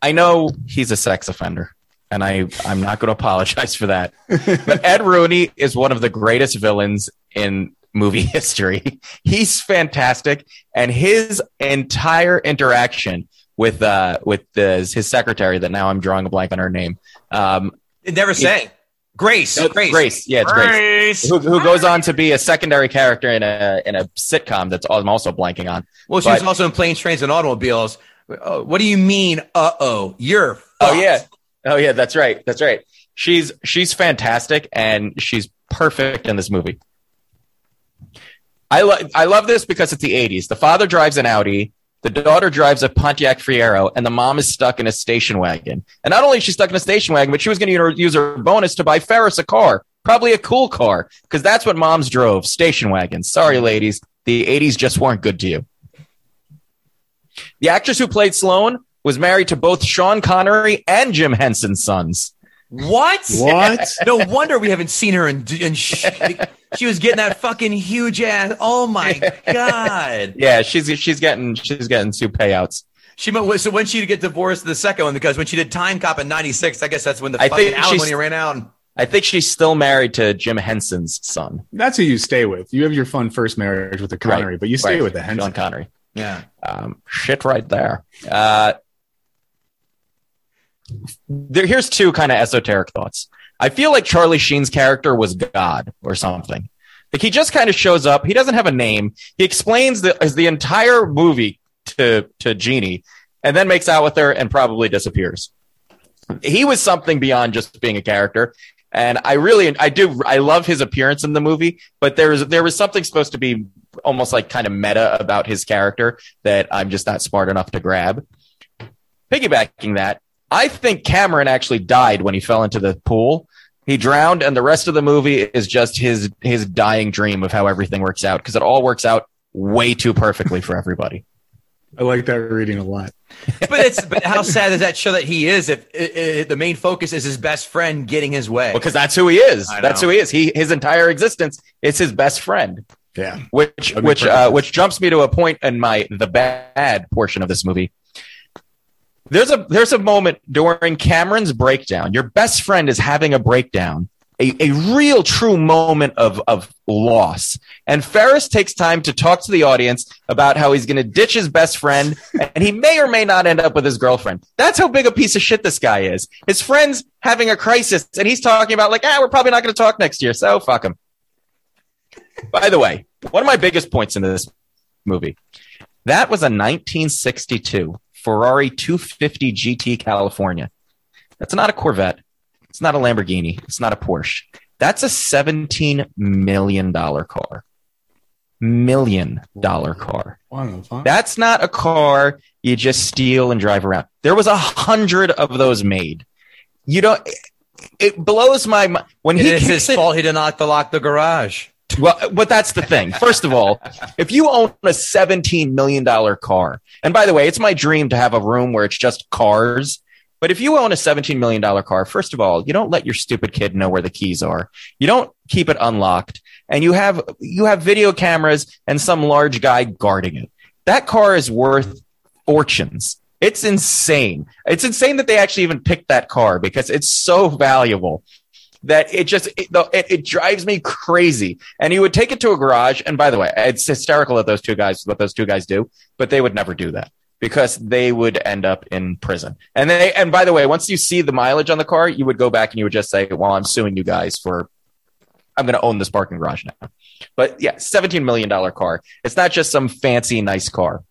I know he's a sex offender, and I I'm not going to apologize for that. But Ed Rooney is one of the greatest villains in movie history. He's fantastic, and his entire interaction with uh with the, his secretary that now I'm drawing a blank on her name. Um, it never sang. Grace. it's Grace. Grace, yeah, it's Grace. Who, who goes on to be a secondary character in a in a sitcom that's I'm also blanking on. Well, she was But- also in planes, trains, and automobiles. Uh, what do you mean? Uh oh, you're. Oh yeah. Oh yeah, that's right. That's right. She's she's fantastic and she's perfect in this movie. I love I love this because it's the 80s. The father drives an Audi, the daughter drives a Pontiac Fiero, and the mom is stuck in a station wagon. And not only is she stuck in a station wagon, but she was going to use her bonus to buy Ferris a car, probably a cool car, because that's what moms drove, station wagons. Sorry, ladies, the 80s just weren't good to you. The actress who played Sloane was married to both Sean Connery and Jim Henson's sons. What? What? no wonder we haven't seen her in. in sh- she was getting that fucking huge ass. Oh my god. Yeah, she's she's getting she's getting two payouts. She so when she get divorced the second one because when she did Timecop in '96, I guess that's when the I fucking think alimony ran out. I think she's still married to Jim Henson's son. That's who you stay with. You have your fun first marriage with the Connery, but you stay Right. with the Sean Henson. Connery. Yeah. Um, shit, right there. Uh, there. Here's two kind of esoteric thoughts. I feel like Charlie Sheen's character was God or something. Like he just kind of shows up. He doesn't have a name. He explains the the entire movie to to Jeanie, and then makes out with her and probably disappears. He was something beyond just being a character. And I really, I do, I love his appearance in the movie, but there was, there was something supposed to be almost like kind of meta about his character that I'm just not smart enough to grab. Piggybacking that, I think Cameron actually died when he fell into the pool. He drowned, and the rest of the movie is just his his dying dream of how everything works out because it all works out way too perfectly for everybody. I like that reading a lot. But it's but how sad does that show that he is if i i the main focus is his best friend getting his way? Because that's who he is. That's who he is. He his entire existence is his best friend. Yeah. which That'd which uh, which jumps me to a point in my the bad portion of this movie. There's a there's a moment during Cameron's breakdown. Your best friend is having a breakdown, a, a real true moment of of loss. And Ferris takes time to talk to the audience about how he's going to ditch his best friend, and he may or may not end up with his girlfriend. That's how big a piece of shit this guy is. His friend's having a crisis, and he's talking about like, ah, we're probably not going to talk next year, so fuck him. By the way, one of my biggest points in this movie, that was a 1962 Ferrari 250 GT California. That's not a Corvette. It's not a Lamborghini. It's not a Porsche. That's a 17 million dollar car. Million dollar car. One of them. That's not a car you just steal and drive around. There was a hundred of those made. You don't. It blows my mind when It he is his it- fault he did not lock the garage. Well, but that's the thing. First of all, if you own a $17 million car, and by the way, it's my dream to have a room where it's just cars. But if you own a $17 million car, first of all, you don't let your stupid kid know where the keys are. You don't keep it unlocked and you have, you have video cameras and some large guy guarding it. That car is worth fortunes. It's insane. It's insane that they actually even picked that car because it's so valuable that it just it, it, it drives me crazy. And he would take it to a garage. And by the way, it's hysterical that those two guys what those two guys do, but they would never do that because they would end up in prison. And they and by the way, once you see the mileage on the car, you would go back and you would just say, "Well, I'm suing you guys for I'm going to own this parking garage now." But yeah, 17 million dollar car. It's not just some fancy nice car.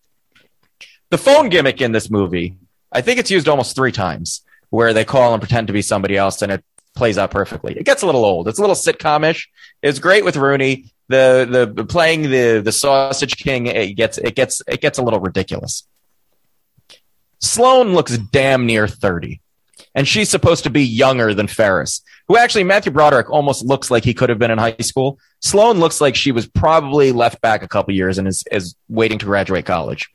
The phone gimmick in this movie, I think it's used almost 3 times where they call and pretend to be somebody else and it plays out perfectly. It gets a little old. It's a little sitcomish. It's great with Rooney. The the playing the the Sausage King. It gets it gets it gets a little ridiculous. Sloane looks damn near thirty, and she's supposed to be younger than Ferris, who actually Matthew Broderick almost looks like he could have been in high school. Sloane looks like she was probably left back a couple years and is is waiting to graduate college.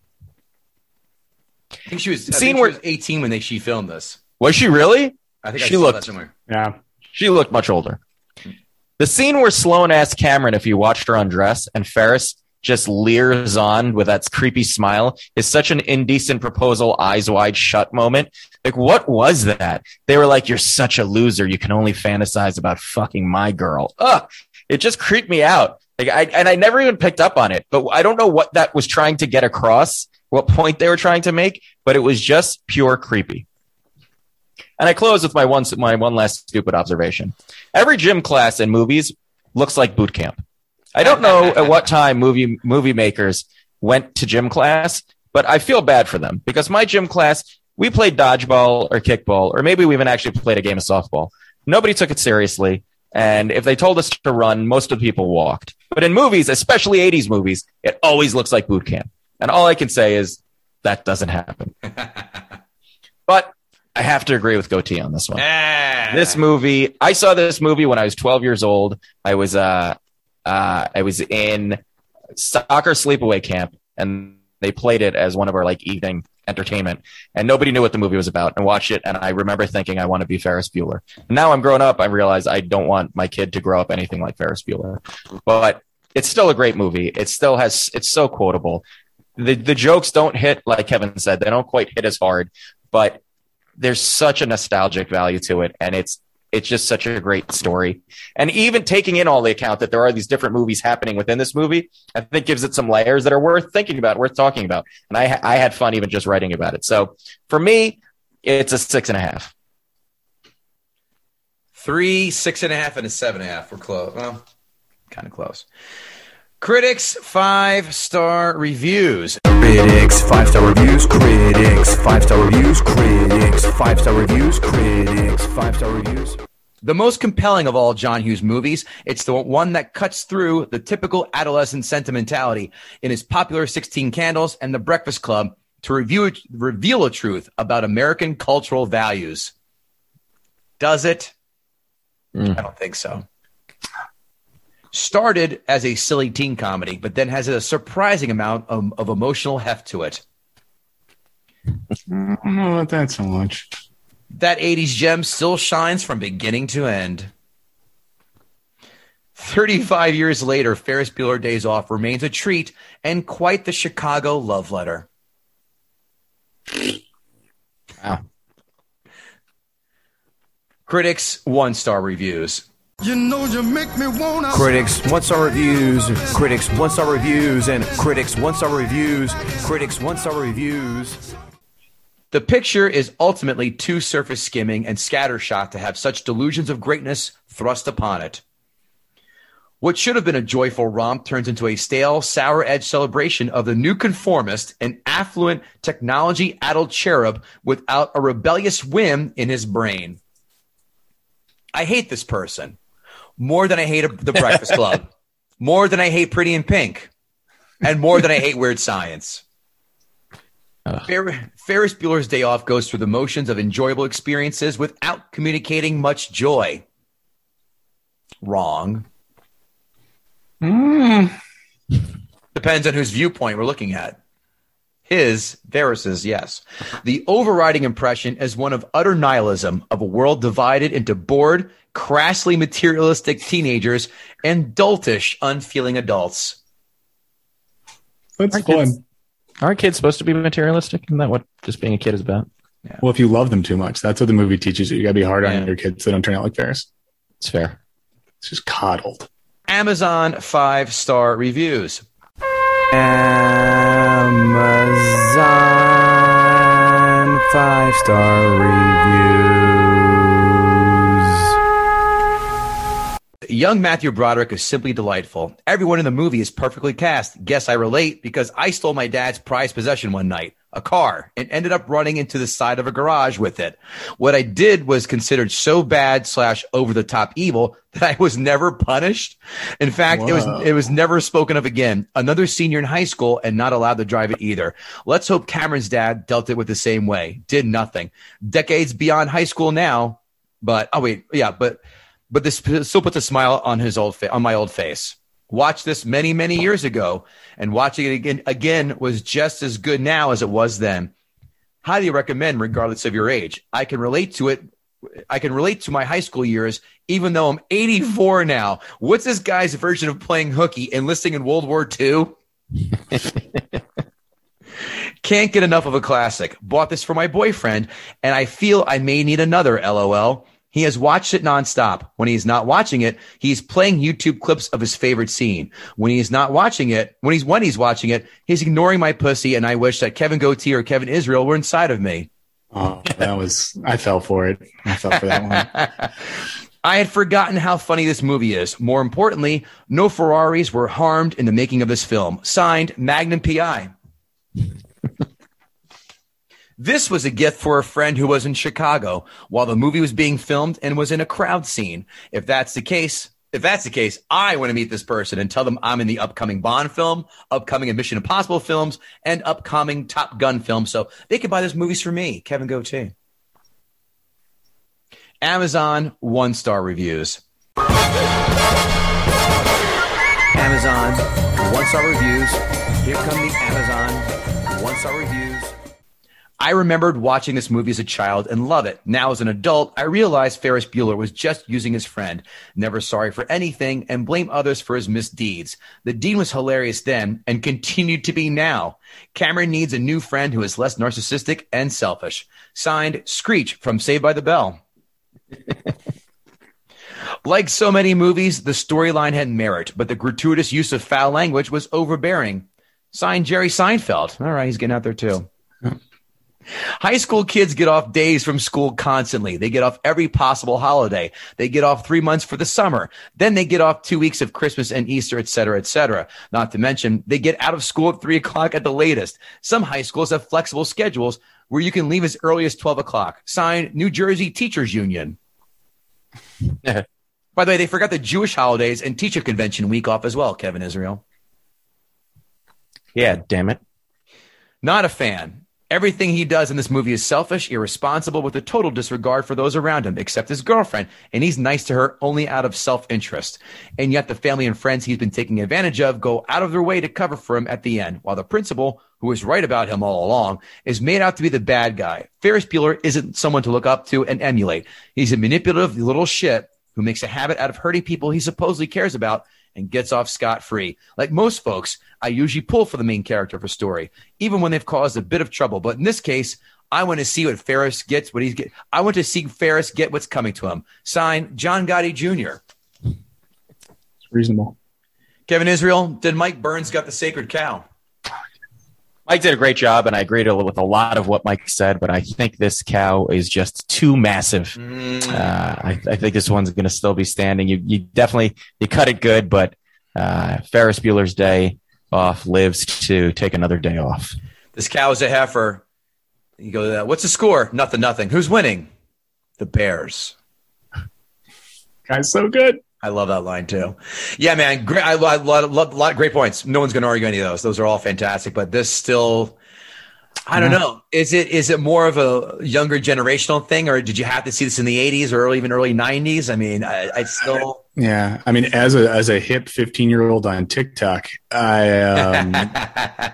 I think she was. I Scene think she where- was 18 when they she filmed this. Was she really? I think She I looked-. Yeah. She looked much older. The scene where Sloane asked Cameron if he watched her undress and Ferris just leers on with that creepy smile is such an indecent proposal, eyes wide shut moment. Like, what was that? They were like, You're such a loser. You can only fantasize about fucking my girl. Ugh. It just creeped me out. Like, I, and I never even picked up on it, but I don't know what that was trying to get across, what point they were trying to make, but it was just pure creepy. And I close with my one my one last stupid observation. Every gym class in movies looks like boot camp. I don't know at what time movie movie makers went to gym class, but I feel bad for them because my gym class we played dodgeball or kickball or maybe we even actually played a game of softball. Nobody took it seriously, and if they told us to run, most of the people walked. But in movies, especially 80s movies, it always looks like boot camp. And all I can say is that doesn't happen. but I have to agree with Goatee on this one. This movie, I saw this movie when I was 12 years old. I was uh, uh, I was in soccer sleepaway camp, and they played it as one of our like evening entertainment, and nobody knew what the movie was about. And watched it, and I remember thinking, I want to be Ferris Bueller. Now I'm grown up, I realize I don't want my kid to grow up anything like Ferris Bueller, but it's still a great movie. It still has, it's so quotable. The the jokes don't hit like Kevin said; they don't quite hit as hard, but there's such a nostalgic value to it and it's it's just such a great story and even taking in all the account that there are these different movies happening within this movie i think gives it some layers that are worth thinking about worth talking about and i i had fun even just writing about it so for me it's a six and a half Three, six and a half, and a seven and a half. We're close. Well, kind of close. Critics five star reviews. Critics, five star reviews, critics, five star reviews, critics, five star reviews, critics, five star reviews. The most compelling of all John Hughes movies, it's the one that cuts through the typical adolescent sentimentality in his popular 16 Candles and The Breakfast Club to review, reveal a truth about American cultural values. Does it? Mm. I don't think so. Started as a silly teen comedy, but then has a surprising amount of, of emotional heft to it. I don't know about that so much. that 80s gem still shines from beginning to end. 35 years later, Ferris Bueller Days Off remains a treat and quite the Chicago love letter. Wow. Critics, one star reviews. You know you make me wanna. Critics, one star reviews, critics, one star reviews, and critics, one star reviews, critics, one star reviews. The picture is ultimately too surface skimming and scattershot to have such delusions of greatness thrust upon it. What should have been a joyful romp turns into a stale, sour edged celebration of the new conformist, an affluent, technology addled cherub without a rebellious whim in his brain. I hate this person more than I hate the Breakfast Club, more than I hate Pretty in Pink, and more than I hate Weird Science. Fer- Ferris Bueller's Day Off goes through the motions of enjoyable experiences without communicating much joy. Wrong. Mm. Depends on whose viewpoint we're looking at. His, Ferris's, yes. The overriding impression is one of utter nihilism of a world divided into bored, crassly materialistic teenagers and doltish, unfeeling adults. That's Aren't fun. kids- Aren't kids supposed to be materialistic? Isn't that what just being a kid is about? Yeah. Well, if you love them too much, that's what the movie teaches you. You got to be hard Yeah. on your kids so they don't turn out like Ferris. It's fair. It's just coddled. Amazon five star reviews. Amazon five star reviews. Young Matthew Broderick is simply delightful. Everyone in the movie is perfectly cast. Guess I relate because I stole my dad's prized possession one night, a car, and ended up running into the side of a garage with it. What I did was considered so bad slash over the top evil that I was never punished. In fact, it was it was never spoken of again. Another senior in high school and not allowed to drive it either. Let's hope Cameron's dad dealt it with the same way. Did nothing. Decades beyond high school now, but oh wait, yeah, but but this still puts a smile on his old fa- on my old face. Watched this many many years ago, and watching it again again was just as good now as it was then. Highly recommend, regardless of your age. I can relate to it. I can relate to my high school years, even though I'm 84 now. What's this guy's version of playing hooky enlisting in World War II? Can't get enough of a classic. Bought this for my boyfriend, and I feel I may need another. LOL. He has watched it nonstop. When he's not watching it, he's playing YouTube clips of his favorite scene. When he's not watching it, when he's when he's watching it, he's ignoring my pussy, and I wish that Kevin Goatee or Kevin Israel were inside of me. Oh, that was, I fell for it. I fell for that one. I had forgotten how funny this movie is. More importantly, no Ferraris were harmed in the making of this film. Signed, Magnum PI. This was a gift for a friend who was in Chicago while the movie was being filmed and was in a crowd scene. If that's the case, if that's the case, I want to meet this person and tell them I'm in the upcoming Bond film, upcoming Mission Impossible films, and upcoming Top Gun film. So they can buy those movies for me, Kevin Goatee. Amazon one star reviews. Amazon one star reviews. Here come the Amazon. I remembered watching this movie as a child and love it. Now, as an adult, I realized Ferris Bueller was just using his friend, never sorry for anything, and blame others for his misdeeds. The dean was hilarious then and continued to be now. Cameron needs a new friend who is less narcissistic and selfish. Signed, Screech from Saved by the Bell. Like so many movies, the storyline had merit, but the gratuitous use of foul language was overbearing. Signed Jerry Seinfeld. All right, he's getting out there too. High school kids get off days from school constantly. They get off every possible holiday. They get off three months for the summer. Then they get off two weeks of Christmas and Easter, et cetera, et cetera. Not to mention, they get out of school at three o'clock at the latest. Some high schools have flexible schedules where you can leave as early as 12 o'clock. Signed New Jersey Teachers Union. By the way, they forgot the Jewish holidays and teacher convention week off as well, Kevin Israel. Yeah, damn it. Not a fan. Everything he does in this movie is selfish, irresponsible, with a total disregard for those around him, except his girlfriend, and he's nice to her only out of self interest. And yet, the family and friends he's been taking advantage of go out of their way to cover for him at the end, while the principal, who was right about him all along, is made out to be the bad guy. Ferris Bueller isn't someone to look up to and emulate. He's a manipulative little shit who makes a habit out of hurting people he supposedly cares about and gets off scot free. Like most folks, I usually pull for the main character of a story, even when they've caused a bit of trouble. But in this case, I want to see what Ferris gets, what he's get. I want to see Ferris get what's coming to him. Sign John Gotti Jr. It's reasonable. Kevin Israel, did Mike Burns got the sacred cow? Mike did a great job, and I agreed with a lot of what Mike said, but I think this cow is just too massive. Uh, I, I think this one's going to still be standing. You, you definitely you cut it good, but uh, Ferris Bueller's day off lives to take another day off. This cow is a heifer. You go, what's the score? Nothing, nothing. Who's winning? The Bears. Guy's so good. I love that line too. Yeah, man. Great. I love, love, love, lot great points. No one's going to argue any of those. Those are all fantastic. But this still, I don't know. Is it is it more of a younger generational thing, or did you have to see this in the '80s or even early '90s? I mean, I, I still. Yeah, I mean, as a as a hip fifteen year old on TikTok, I um,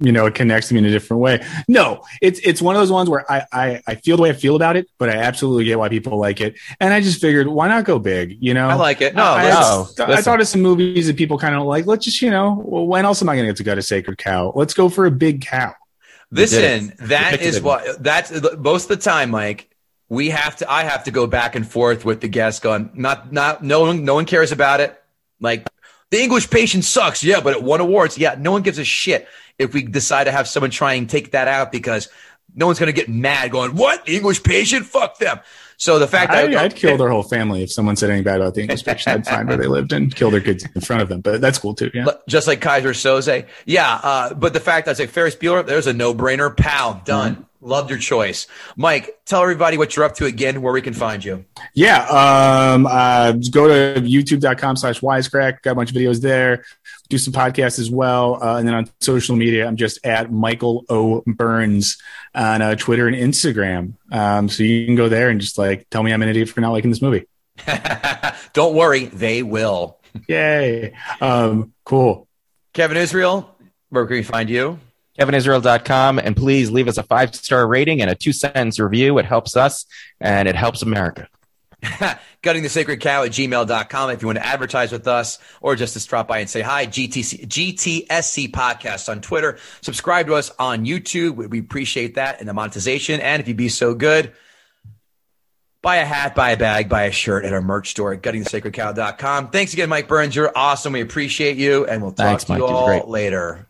you know it connects to me in a different way. No, it's it's one of those ones where I, I I feel the way I feel about it, but I absolutely get why people like it, and I just figured why not go big, you know? I like it. No, I, listen, I, I thought of some movies that people kind of like. Let's just you know, well, when else am I going to get to gut a sacred cow? Let's go for a big cow. Listen, that is it. that You picked is it. what that's most of the time, Mike. We have to. I have to go back and forth with the guest. Going, not, not. No one, no one cares about it. Like the English patient sucks. Yeah, but it won awards. Yeah, no one gives a shit if we decide to have someone try and take that out because no one's going to get mad. Going, what English patient? Fuck them. So the fact that I, I'd kill their whole family if someone said anything bad about the English patient. I'd find where they lived and kill their kids in front of them. But that's cool too. Yeah. just like Keyser Söze. Yeah, uh, but the fact that I say Ferris Bueller, there's a no brainer. Pow, done. Loved your choice, Mike. Tell everybody what you're up to again, where we can find you. Yeah. Um, uh, go to youtube.com slash wisecrack. Got a bunch of videos there. Do some podcasts as well. Uh, and then on social media, I'm just at Michael O. Burns on uh, Twitter and Instagram. Um, so you can go there and just like tell me I'm an idiot for not liking this movie. Don't worry, they will. Yay. Um, cool. Kevin Israel, where can we find you? KevinIsrael.com. And please leave us a five star rating and a two sentence review. It helps us and it helps America. Gutting the sacred cow at gmail.com if you want to advertise with us or just to stop by and say hi. GTC, GTSC podcast on Twitter. Subscribe to us on YouTube. We- appreciate that and the monetization. And if you'd be so good, buy a hat, buy a bag, buy a shirt at our merch store at guttingthesacredcow.com. Thanks again, Mike Burns. You're awesome. We appreciate you. And we'll talk Thanks, to you Mike. You're all later.